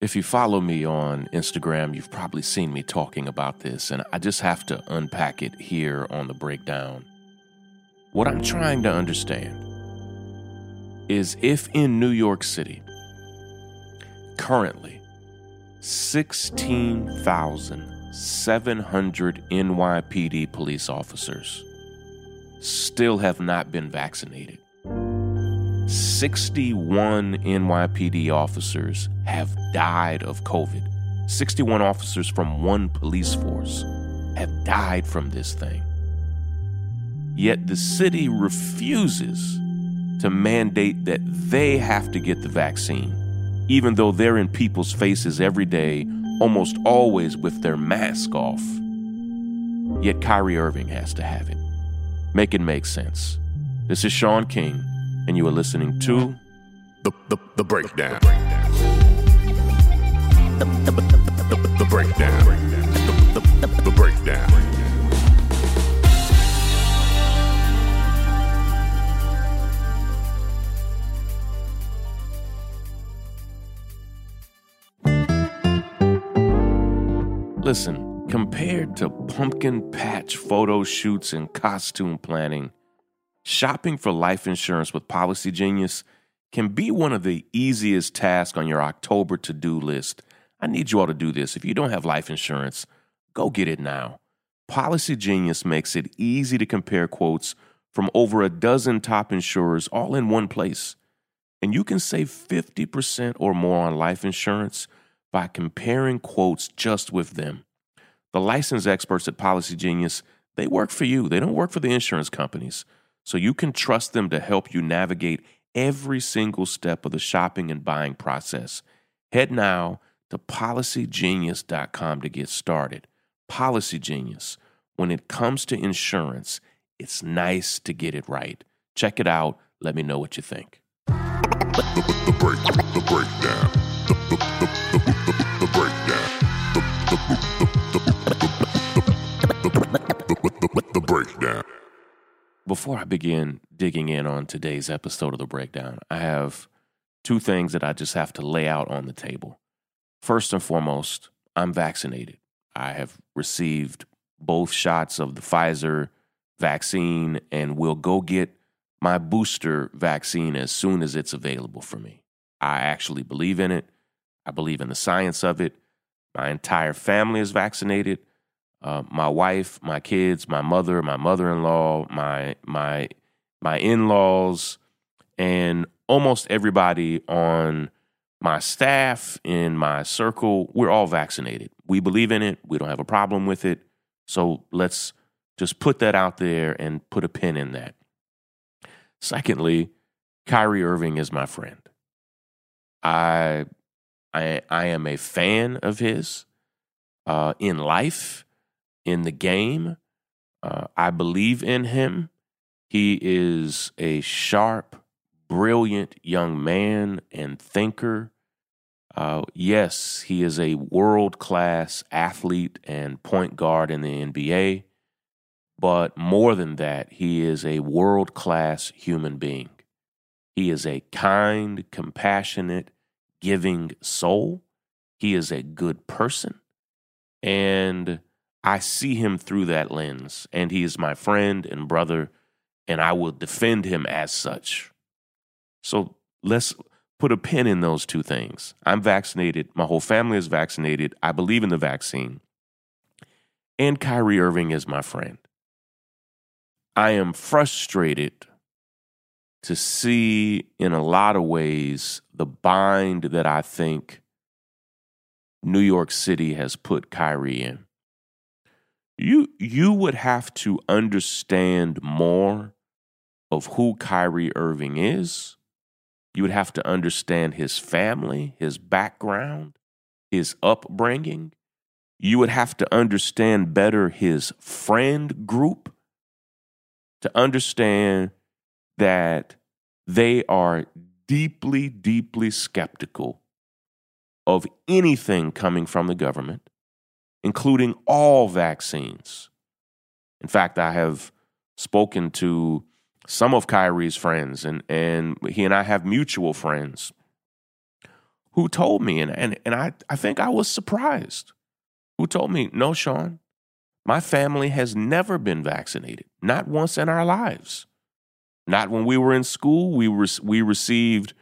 If you follow me on Instagram, you've probably seen me talking about this, and I just have to unpack it here on the breakdown. What I'm trying to understand is if in New York City, currently, 16,700 NYPD police officers still have not been vaccinated. 61 NYPD officers have died of COVID. 61 officers from one police force have died from this thing. Yet the city refuses to mandate that they have to get the vaccine, even though they're in people's faces every day, almost always with their mask off. Yet Kyrie Irving has to have it. Make it make sense. This is Shaun King and you are listening to The, the, the breakdown. The, the, the, the, breakdown. The, the, the breakdown. Listen, compared to pumpkin patch photo shoots and costume planning, shopping for life insurance with Policygenius can be one of the easiest tasks on your October to do list. I need you all to do this. If you don't have life insurance, go get it now. Policygenius makes it easy to compare quotes from over a dozen top insurers all in one place. And you can save 50% or more on life insurance by comparing quotes just with them. The licensed experts at Policygenius, they work for you. They don't work for the insurance companies. So you can trust them to help you navigate every single step of the shopping and buying process. Head now to policygenius.com to get started. Policygenius. When it comes to insurance, it's nice to get it right. Check it out. Let me know what you think. The, the break, the breakdown. The, breakdown. The breakdown. Before I begin digging in on today's episode of The Breakdown, I have two things that I just have to lay out on the table. First and foremost, I'm vaccinated. I have received both shots of the Pfizer vaccine and will go get my booster vaccine as soon as it's available for me. I actually believe in it. I believe in the science of it. My entire family is vaccinated. Uh, my wife, my kids, my mother, my mother-in-law, my my my in-laws, and almost everybody on my staff in my circle, we're all vaccinated. We believe in it. We don't have a problem with it. So let's just put that out there and put a pin in that. Secondly, Kyrie Irving is my friend. I I I am a fan of his uh, in life, in the game. Uh, I believe in him. He is a sharp, brilliant young man and thinker. Uh, yes, he is a world class athlete and point guard in the NBA. But more than that, he is a world class human being. He is a kind, compassionate, giving soul. He is a good person. And I see him through that lens. And he is my friend and brother, and I will defend him as such. So let's put a pin in those two things. I'm vaccinated. My whole family is vaccinated. I believe in the vaccine. And Kyrie Irving is my friend. I am frustrated to see, in a lot of ways, the bind that I think New York City has put Kyrie in. You, you would have to understand more of who Kyrie Irving is. You would have to understand his family, his background, his upbringing. You would have to understand better his friend group to understand that they are deeply, deeply skeptical of anything coming from the government, including all vaccines. In fact, I have spoken to some of Kyrie's friends, and, and he and I have mutual friends who told me, and, and, and I, I think I was surprised, who told me, no, Shaun, my family has never been vaccinated, not once in our lives. Not when we were in school. We, re- we received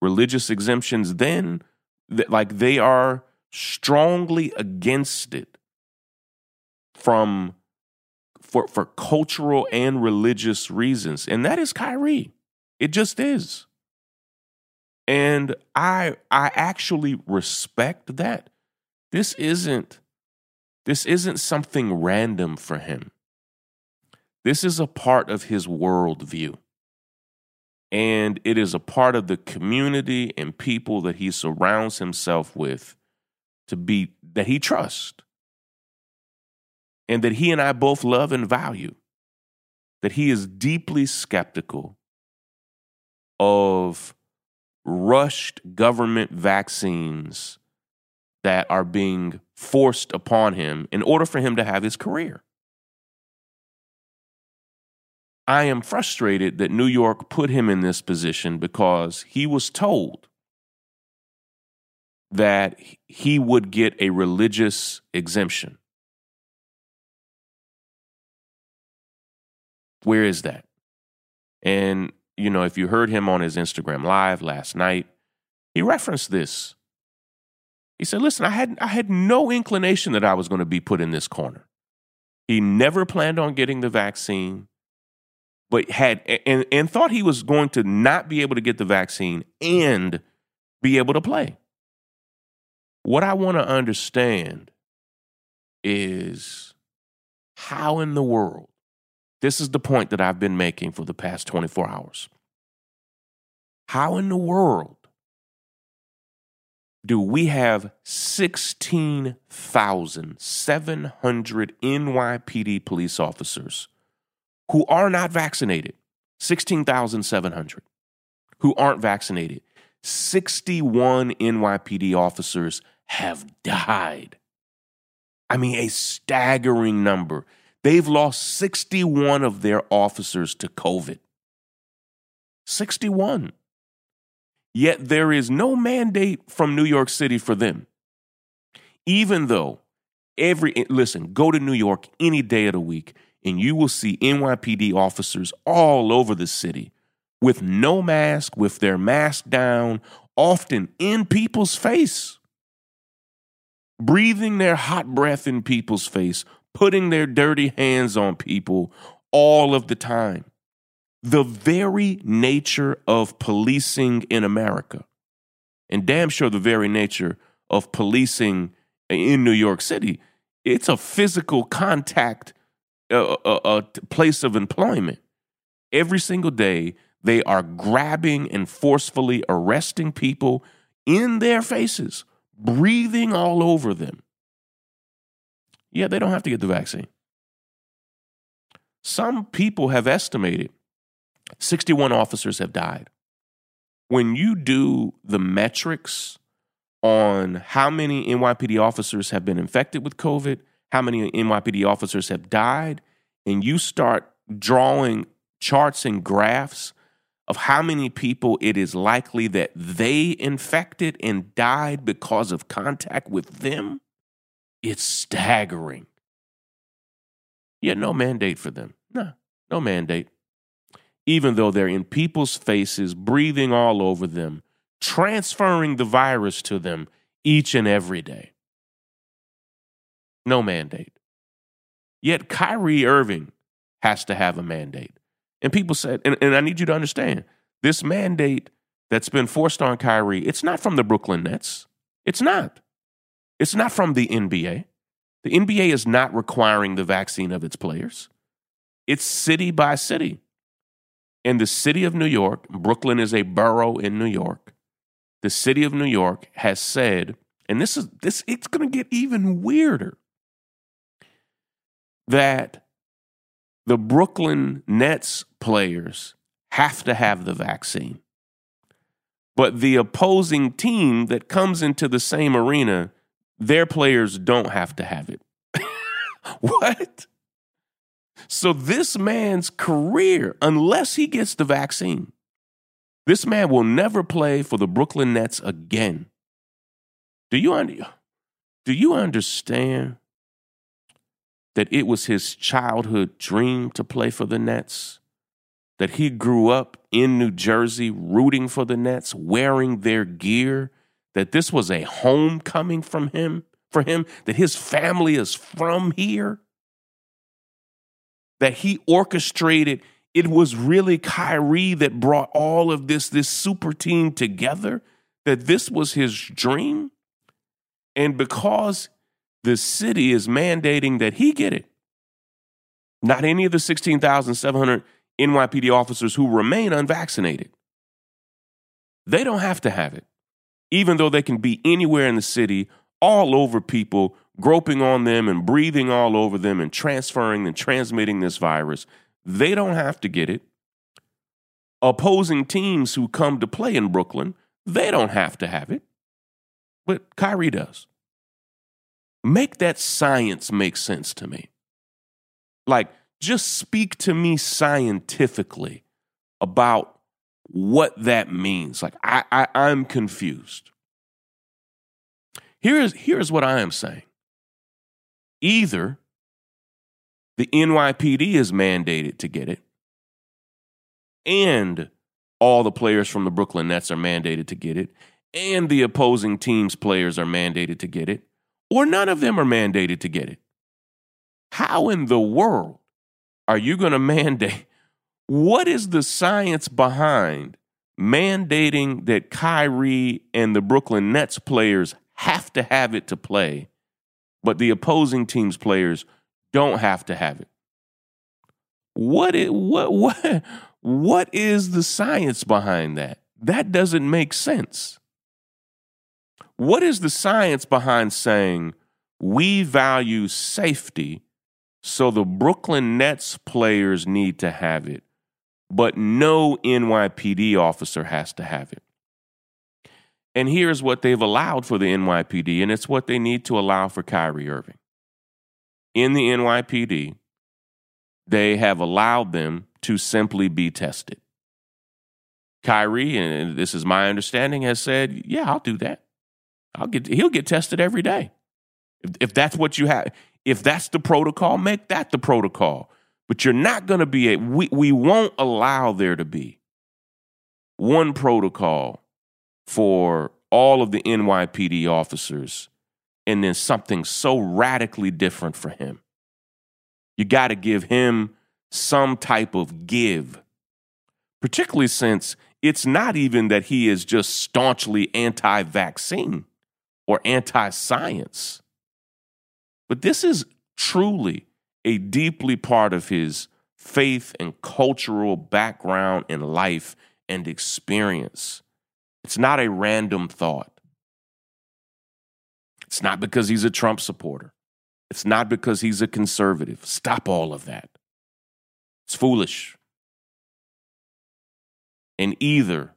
religious exemptions then, that, like they are strongly against it from for for cultural and religious reasons. And that is Kyrie. It just is. And I I actually respect that. This isn't this isn't something random for him. This is a part of his worldview. And it is a part of the community and people that he surrounds himself with to be that he trusts and that he and I both love and value. That he is deeply skeptical of rushed government vaccines that are being forced upon him in order for him to have his career. I am frustrated that New York put him in this position because he was told that he would get a religious exemption. Where is that? And, you know, if you heard him on his Instagram live last night, he referenced this. He said, listen, I had, I had no inclination that I was going to be put in this corner. He never planned on getting the vaccine but had and, and thought he was going to not be able to get the vaccine and be able to play. What I want to understand is how in the world, this is the point that I've been making for the past 24 hours. How in the world do we have 16,700 NYPD police officers who are not vaccinated, 16,700 who aren't vaccinated. 61 NYPD officers have died. I mean, a staggering number. They've lost 61 of their officers to COVID. 61. Yet there is no mandate from New York City for them. Even though every, listen, go to New York any day of the week and you will see NYPD officers all over the city with no mask, with their mask down, often in people's face, breathing their hot breath in people's face, putting their dirty hands on people all of the time. The very nature of policing in America, and damn sure the very nature of policing in New York City, it's a physical contact a, a, a place of employment. Every single day, they are grabbing and forcefully arresting people in their faces, breathing all over them. Yeah, they don't have to get the vaccine. Some people have estimated 61 officers have died. When you do the metrics on how many NYPD officers have been infected with COVID how many NYPD officers have died, and you start drawing charts and graphs of how many people it is likely that they infected and died because of contact with them, it's staggering. Yet no mandate for them. No, no mandate. Even though they're in people's faces, breathing all over them, transferring the virus to them each and every day. No mandate. Yet Kyrie Irving has to have a mandate. And people said, and, and I need you to understand, this mandate that's been forced on Kyrie, it's not from the Brooklyn Nets. It's not. It's not from the NBA. The NBA is not requiring the vaccine of its players. It's city by city. In the city of New York, Brooklyn is a borough in New York. The city of New York has said, and this is this it's going to get even weirder that the Brooklyn Nets players have to have the vaccine. But the opposing team that comes into the same arena, their players don't have to have it. what? So, this man's career, unless he gets the vaccine, this man will never play for the Brooklyn Nets again. Do you under, do you understand that it was his childhood dream to play for the Nets? That he grew up in New Jersey rooting for the Nets, wearing their gear, that this was a homecoming from him, for him, that his family is from here, that he orchestrated. It was really Kyrie that brought all of this, this super team together, that this was his dream. And because the city is mandating that he get it, not any of the 16,700 NYPD officers who remain unvaccinated. They don't have to have it, even though they can be anywhere in the city, all over people, groping on them and breathing all over them and transferring and transmitting this virus. They don't have to get it. Opposing teams who come to play in Brooklyn, they don't have to have it. But Kyrie does. Make that science make sense to me. Like, just speak to me scientifically about what that means. Like, I, I, I'm confused. Here's, here's what I am saying either the NYPD is mandated to get it, and all the players from the Brooklyn Nets are mandated to get it, and the opposing team's players are mandated to get it, or none of them are mandated to get it. How in the world are you going to mandate? What is the science behind mandating that Kyrie and the Brooklyn Nets players have to have it to play, but the opposing team's players don't have to have it? What is, what what what is the science behind that? That doesn't make sense. What is the science behind saying we value safety, so the Brooklyn Nets players need to have it, but no NYPD officer has to have it? And here's what they've allowed for the NYPD, and it's what they need to allow for Kyrie Irving. In the NYPD, they have allowed them to simply be tested. Kyrie, and this is my understanding, has said, "Yeah, I'll do that. I'll get he'll get tested every day. If, if that's what you have, if that's the protocol, make that the protocol. But you're not going to be a we we won't allow there to be one protocol for all of the NYPD officers and then something so radically different for him. You got to give him some type of give, particularly since it's not even that he is just staunchly anti vaccine or anti science. But this is truly a deeply part of his faith and cultural background and life and experience. It's not a random thought. It's not because he's a Trump supporter. It's not because he's a conservative. Stop all of that. It's foolish. And either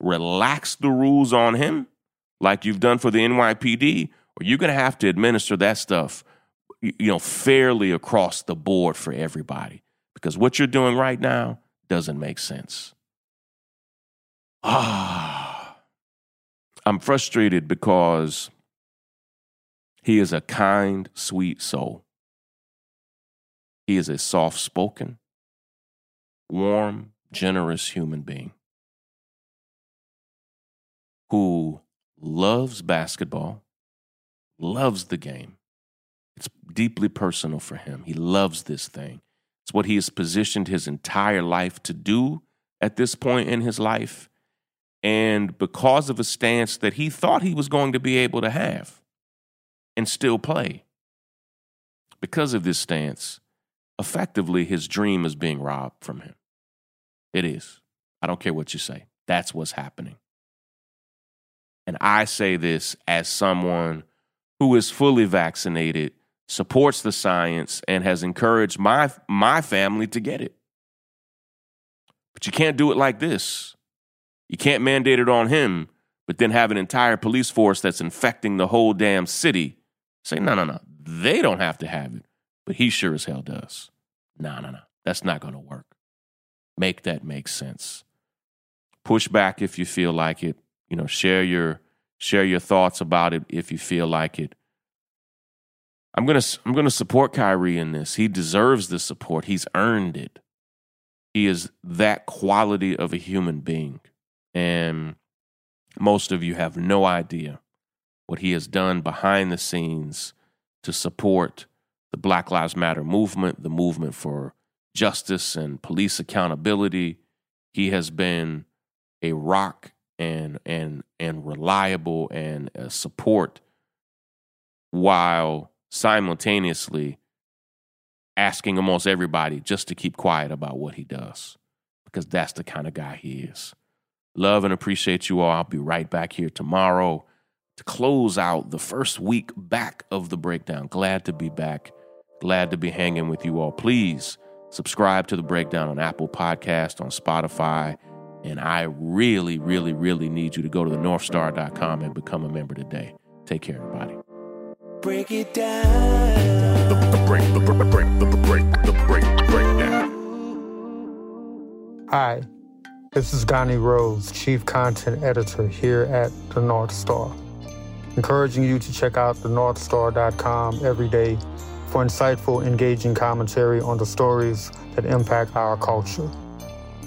relax the rules on him like you've done for the NYPD, or you're going to have to administer that stuff, you know, fairly across the board for everybody. Because what you're doing right now doesn't make sense. Ah, I'm frustrated because he is a kind, sweet soul. He is a soft spoken, warm, generous human being who loves basketball, loves the game. It's deeply personal for him. He loves this thing. It's what he has positioned his entire life to do at this point in his life. And because of a stance that he thought he was going to be able to have and still play, because of this stance, effectively his dream is being robbed from him. It is. I don't care what you say. That's what's happening. And I say this as someone who is fully vaccinated, supports the science, and has encouraged my, my family to get it. But you can't do it like this. You can't mandate it on him, but then have an entire police force that's infecting the whole damn city. Say, no, no, no. They don't have to have it, but he sure as hell does. No, no, no. That's not going to work. Make that make sense. Push back if you feel like it you know, share your Share your thoughts about it if you feel like it. I'm gonna I'm gonna support Kyrie in this. He deserves the support. He's earned it. He is that quality of a human being, and most of you have no idea what he has done behind the scenes to support the Black Lives Matter movement, the movement for justice and police accountability. He has been a rock and and and reliable and a support while simultaneously asking almost everybody just to keep quiet about what he does because that's the kind of guy he is. Love and appreciate you all. I'll be right back here tomorrow to close out the first week back of the breakdown. Glad to be back. Glad to be hanging with you all. Please subscribe to the breakdown on Apple Podcast, on Spotify. And I really, really, really need you to go to the northstar.com and become a member today. Take care, everybody. Break it down. The, the break, the break, the break, the break, breakdown. Hi, this is Donnie Rose, Chief Content Editor here at The North Star. Encouraging you to check out thenorthstar.com every day for insightful, engaging commentary on the stories that impact our culture.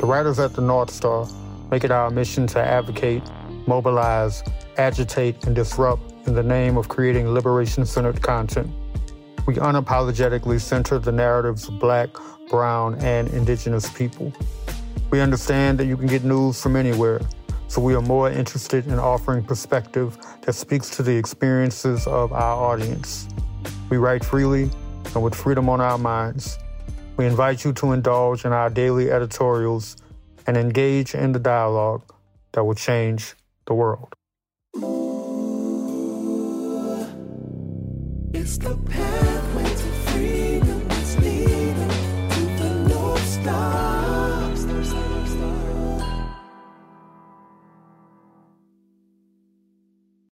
The writers at The North Star make it our mission to advocate, mobilize, agitate, and disrupt in the name of creating liberation centered content. We unapologetically center the narratives of Black, Brown, and Indigenous people. We understand that you can get news from anywhere, so we are more interested in offering perspective that speaks to the experiences of our audience. We write freely and with freedom on our minds. We invite you to indulge in our daily editorials and engage in the dialogue that will change the world. It's the.